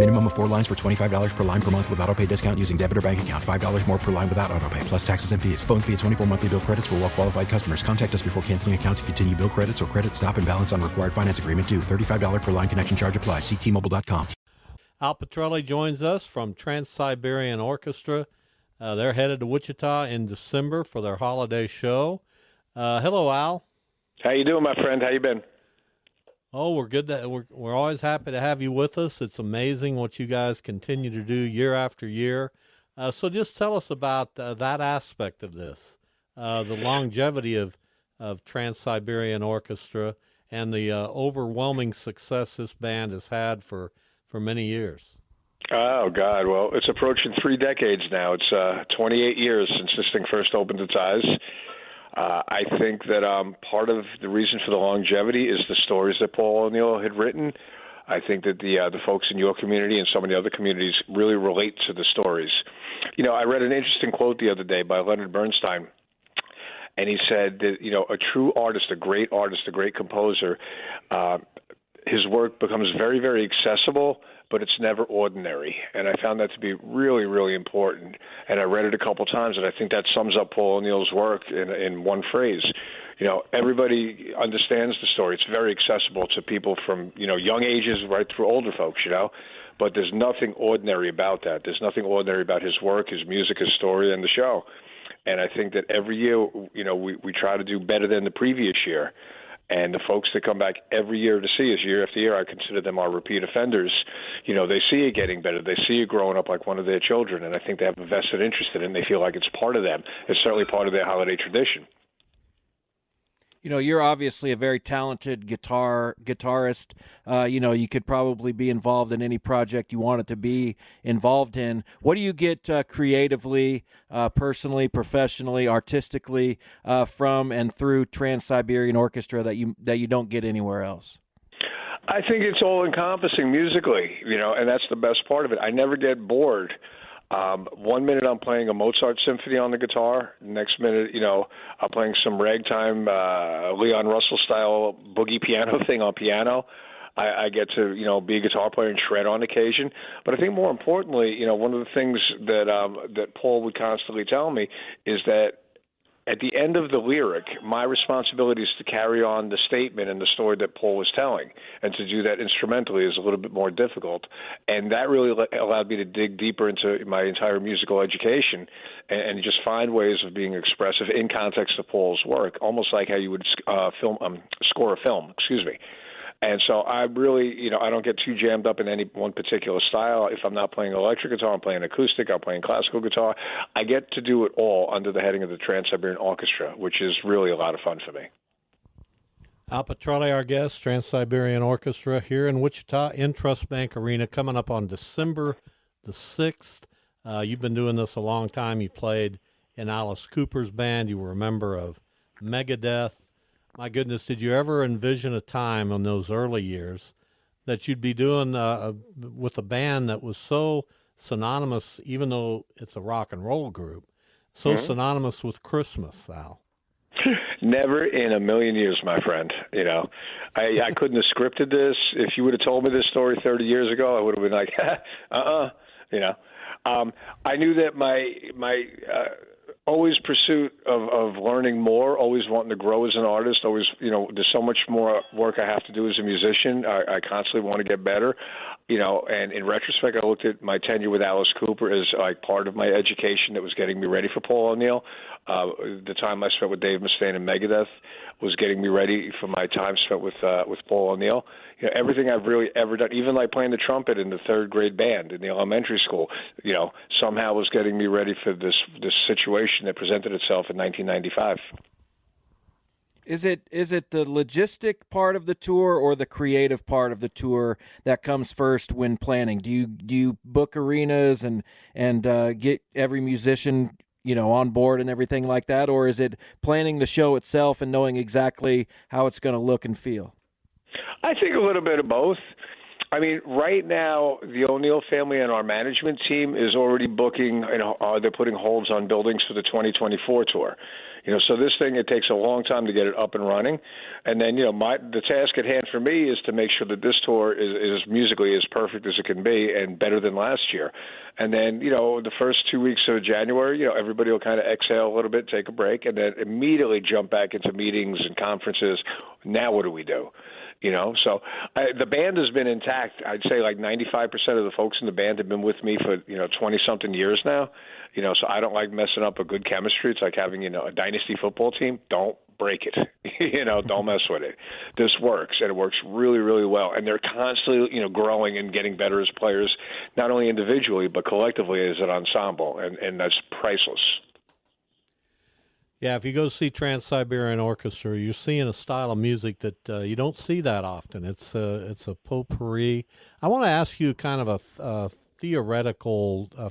Minimum of four lines for $25 per line per month with auto pay discount using debit or bank account. $5 more per line without auto pay, plus taxes and fees. Phone fee at 24 monthly bill credits for well qualified customers. Contact us before canceling account to continue bill credits or credit stop and balance on required finance agreement due. $35 per line connection charge applies. Ctmobile.com. Al Pitrelli joins us from Trans Siberian Orchestra. Uh, they're headed to Wichita in December for their holiday show. Uh, hello, Al. How you doing, my friend? How you been? Oh, we're good. That we're we're always happy to have you with us. It's amazing what you guys continue to do year after year. Uh, so, just tell us about uh, that aspect of this, uh, the longevity of of Trans Siberian Orchestra, and the uh, overwhelming success this band has had for for many years. Oh God! Well, it's approaching three decades now. It's uh, 28 years since this thing first opened its eyes. Uh, I think that um, part of the reason for the longevity is the stories that Paul O'Neill had written. I think that the uh, the folks in your community and of the other communities really relate to the stories. You know, I read an interesting quote the other day by Leonard Bernstein, and he said that you know a true artist, a great artist, a great composer, uh, his work becomes very very accessible but it's never ordinary. And I found that to be really, really important. And I read it a couple times, and I think that sums up Paul O'Neill's work in in one phrase. You know, everybody understands the story. It's very accessible to people from you know young ages right through older folks. You know, but there's nothing ordinary about that. There's nothing ordinary about his work, his music, his story, and the show. And I think that every year, you know, we we try to do better than the previous year. And the folks that come back every year to see us year after year, I consider them our repeat offenders. You know, they see you getting better. They see you growing up like one of their children, and I think they have a vested interest in it. And they feel like it's part of them. It's certainly part of their holiday tradition you know you're obviously a very talented guitar guitarist uh, you know you could probably be involved in any project you wanted to be involved in what do you get uh, creatively uh, personally professionally artistically uh, from and through trans-siberian orchestra that you that you don't get anywhere else I think it's all encompassing musically, you know, and that's the best part of it. I never get bored. Um, one minute I'm playing a Mozart symphony on the guitar. Next minute, you know, I'm playing some ragtime uh, Leon Russell style boogie piano thing on piano. I, I get to you know be a guitar player and shred on occasion. But I think more importantly, you know, one of the things that um, that Paul would constantly tell me is that at the end of the lyric, my responsibility is to carry on the statement and the story that Paul was telling, and to do that instrumentally is a little bit more difficult. And that really allowed me to dig deeper into my entire musical education and, and just find ways of being expressive in context of Paul's work, almost like how you would uh, film um, score a film. Excuse me. And so I really, you know, I don't get too jammed up in any one particular style. If I'm not playing electric guitar, I'm playing acoustic, I'm playing classical guitar. I get to do it all under the heading of the Trans Siberian Orchestra, which is really a lot of fun for me. Al Pitrelli, our guest, Trans Siberian Orchestra here in Wichita Intrust Bank Arena, coming up on December the 6th. Uh, you've been doing this a long time. You played in Alice Cooper's band. You were a member of Megadeth. My goodness, did you ever envision a time in those early years that you'd be doing uh, with a band that was so synonymous, even though it's a rock and roll group, so mm-hmm. synonymous with Christmas, Al? Never in a million years, my friend. You know, I I couldn't have scripted this. If you would have told me this story 30 years ago, I would have been like, uh uh-uh, uh, you know. Um, I knew that my my uh, always pursuit of of learning more, always wanting to grow as an artist. Always, you know, there's so much more work I have to do as a musician. I, I constantly want to get better. You know, and in retrospect, I looked at my tenure with Alice Cooper as like part of my education that was getting me ready for Paul O'Neill. Uh, the time I spent with Dave Mustaine and Megadeth was getting me ready for my time spent with uh, with Paul O'Neill. You know, everything I've really ever done, even like playing the trumpet in the third grade band in the elementary school, you know, somehow was getting me ready for this this situation that presented itself in 1995. Is it is it the logistic part of the tour or the creative part of the tour that comes first when planning? Do you do you book arenas and and uh, get every musician you know on board and everything like that, or is it planning the show itself and knowing exactly how it's going to look and feel? I think a little bit of both. I mean, right now, the O'Neill family and our management team is already booking. You know, uh, they're putting holds on buildings for the 2024 tour. You know, so this thing it takes a long time to get it up and running, and then you know my the task at hand for me is to make sure that this tour is, is musically as perfect as it can be and better than last year. And then you know the first two weeks of January, you know everybody will kind of exhale a little bit, take a break, and then immediately jump back into meetings and conferences. Now what do we do? You know so I, the band has been intact i'd say like 95% of the folks in the band have been with me for you know 20 something years now you know, so I don't like messing up a good chemistry. It's like having, you know, a dynasty football team. Don't break it. you know, don't mess with it. This works and it works really, really well. And they're constantly, you know, growing and getting better as players, not only individually but collectively as an ensemble, and and that's priceless. Yeah, if you go see Trans Siberian Orchestra, you're seeing a style of music that uh, you don't see that often. It's a it's a potpourri. I want to ask you kind of a, a theoretical, uh,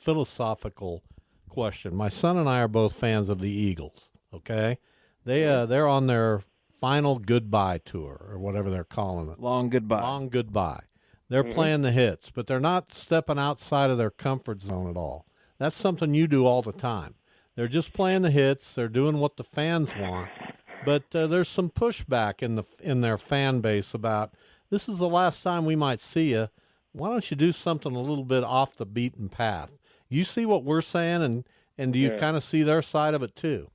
philosophical question. My son and I are both fans of the Eagles. Okay, they uh, they're on their final goodbye tour or whatever they're calling it. Long goodbye. Long goodbye. They're mm-hmm. playing the hits, but they're not stepping outside of their comfort zone at all. That's something you do all the time. They're just playing the hits. They're doing what the fans want, but uh, there's some pushback in the in their fan base about this is the last time we might see you why don't you do something a little bit off the beaten path? You see what we're saying, and and do you yeah. kind of see their side of it too?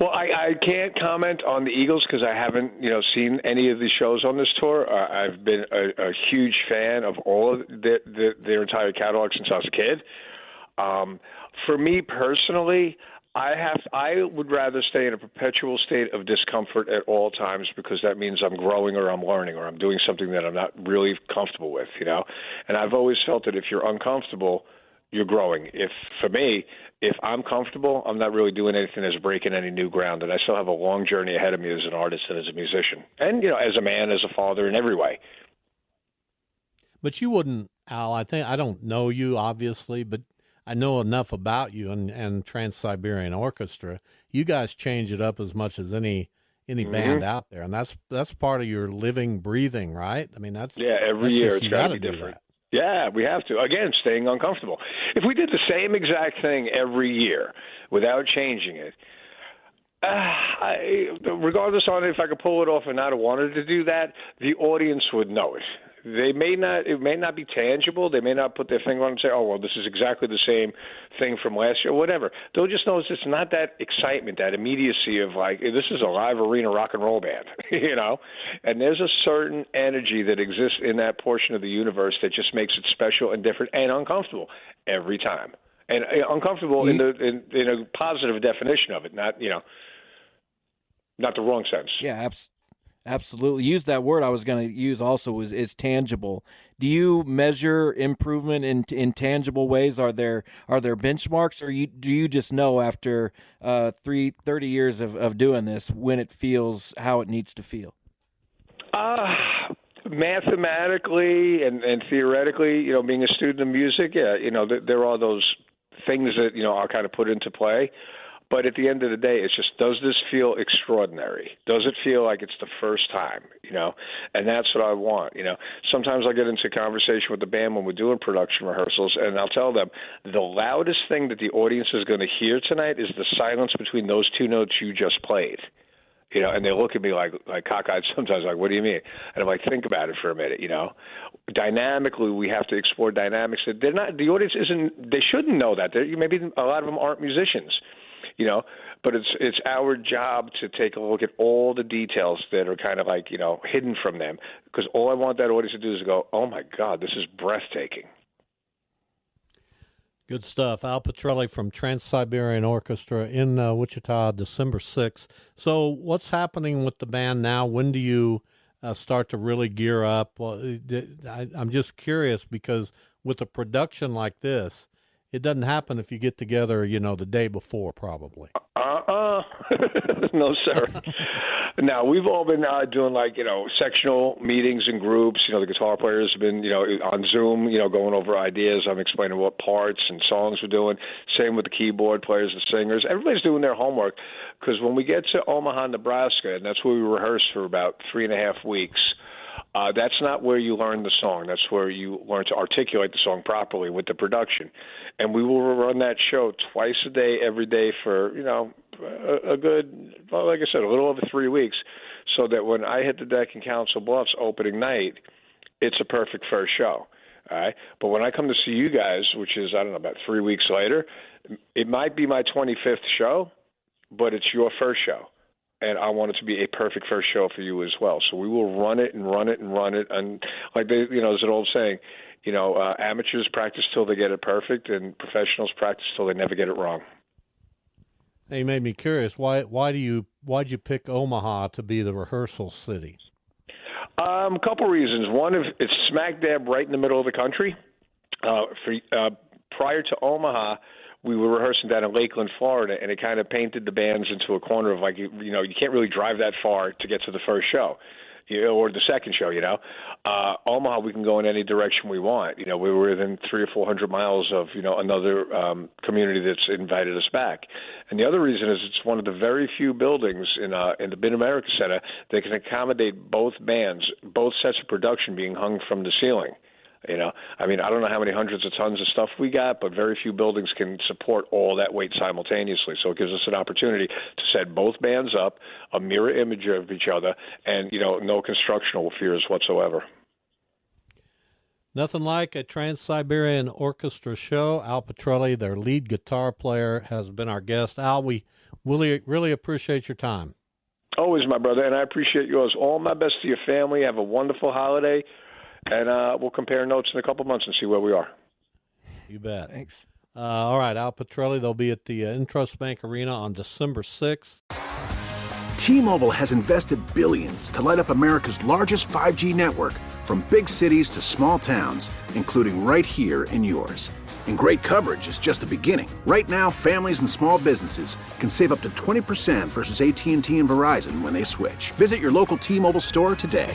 Well, I, I can't comment on the Eagles because I haven't, you know, seen any of the shows on this tour. Uh, I've been a, a huge fan of all of the, the, their entire catalog since I was a kid. Um, for me personally, I have I would rather stay in a perpetual state of discomfort at all times because that means I'm growing or I'm learning or I'm doing something that I'm not really comfortable with, you know. And I've always felt that if you're uncomfortable, you're growing. If for me, if I'm comfortable, I'm not really doing anything that's breaking any new ground, and I still have a long journey ahead of me as an artist and as a musician, and you know, as a man, as a father, in every way. But you wouldn't, Al. I think I don't know you obviously, but I know enough about you and, and Trans Siberian Orchestra. You guys change it up as much as any any mm-hmm. band out there, and that's that's part of your living, breathing, right? I mean, that's yeah. Every that's year just, it's got to be different. Yeah, we have to. Again, staying uncomfortable. If we did the same exact thing every year without changing it, uh, I, regardless on if I could pull it off or not, I wanted to do that, the audience would know it they may not it may not be tangible. They may not put their finger on it and say oh well this is exactly the same thing from last year whatever. They'll just notice it's not that excitement that immediacy of like this is a live arena rock and roll band you know? And there's a certain energy that exists in that portion of the universe that just makes it special and different and uncomfortable every time. And uh, uncomfortable in the in, in a positive definition of it not you know not the wrong sense. Yeah absolutely Absolutely. Use that word I was going to use also is, is tangible. Do you measure improvement in in tangible ways? Are there are there benchmarks or you, do you just know after uh, three, 30 years of, of doing this when it feels how it needs to feel? Uh, mathematically and, and theoretically, you know, being a student of music, yeah, you know, there, there are those things that, you know, are kind of put into play. But at the end of the day, it's just does this feel extraordinary? Does it feel like it's the first time? You know, and that's what I want. You know, sometimes I get into conversation with the band when we're doing production rehearsals, and I'll tell them the loudest thing that the audience is going to hear tonight is the silence between those two notes you just played you know, and they look at me like like cockeyed sometimes, like, "What do you mean?" And I'm like, "Think about it for a minute." You know, dynamically, we have to explore dynamics that they're not. The audience isn't. They shouldn't know that. They're, maybe a lot of them aren't musicians. You know, but it's it's our job to take a look at all the details that are kind of like you know hidden from them because all I want that audience to do is go, oh my God, this is breathtaking. Good stuff. Al Pitrelli from Trans Siberian Orchestra in uh, Wichita, December 6th. So, what's happening with the band now? When do you uh, start to really gear up? Well, I, I'm just curious because with a production like this, it doesn't happen if you get together, you know, the day before, probably. Uh uh no, sir. now we've all been uh, doing like you know sectional meetings and groups. You know, the guitar players have been you know on Zoom, you know, going over ideas. I'm explaining what parts and songs we're doing. Same with the keyboard players and singers. Everybody's doing their homework because when we get to Omaha, Nebraska, and that's where we rehearse for about three and a half weeks uh, that's not where you learn the song. That's where you learn to articulate the song properly with the production. And we will run that show twice a day, every day for you know a, a good, well, like I said, a little over three weeks, so that when I hit the deck in Council Bluffs opening night, it's a perfect first show. All right. But when I come to see you guys, which is I don't know about three weeks later, it might be my 25th show, but it's your first show and I want it to be a perfect first show for you as well. So we will run it and run it and run it, and like they, you know, there's an old saying, you know, uh, amateurs practice till they get it perfect, and professionals practice till they never get it wrong. Hey, you made me curious. Why? Why do you? Why'd you pick Omaha to be the rehearsal city? Um, a couple reasons. One, if it's smack dab right in the middle of the country. Uh, for uh, prior to Omaha, we were rehearsing down in Lakeland, Florida, and it kind of painted the bands into a corner of like you, know you can't really drive that far to get to the first show. You know, or the second show, you know, uh, Omaha, we can go in any direction we want. You know, we were within three or four hundred miles of you know another um, community that's invited us back. And the other reason is it's one of the very few buildings in uh, in the Mid America Center that can accommodate both bands, both sets of production being hung from the ceiling. You know, I mean, I don't know how many hundreds of tons of stuff we got, but very few buildings can support all that weight simultaneously. So it gives us an opportunity to set both bands up, a mirror image of each other, and you know, no constructional fears whatsoever. Nothing like a Trans Siberian Orchestra show. Al Pitrelli, their lead guitar player, has been our guest. Al, we really, really appreciate your time. Always, my brother, and I appreciate yours. All my best to your family. Have a wonderful holiday and uh, we'll compare notes in a couple months and see where we are. You bet. Thanks. Uh, all right, Al Pitrelli. They'll be at the uh, Intrust Bank Arena on December 6th. T-Mobile has invested billions to light up America's largest 5G network from big cities to small towns, including right here in yours. And great coverage is just the beginning. Right now, families and small businesses can save up to 20% versus AT&T and Verizon when they switch. Visit your local T-Mobile store today.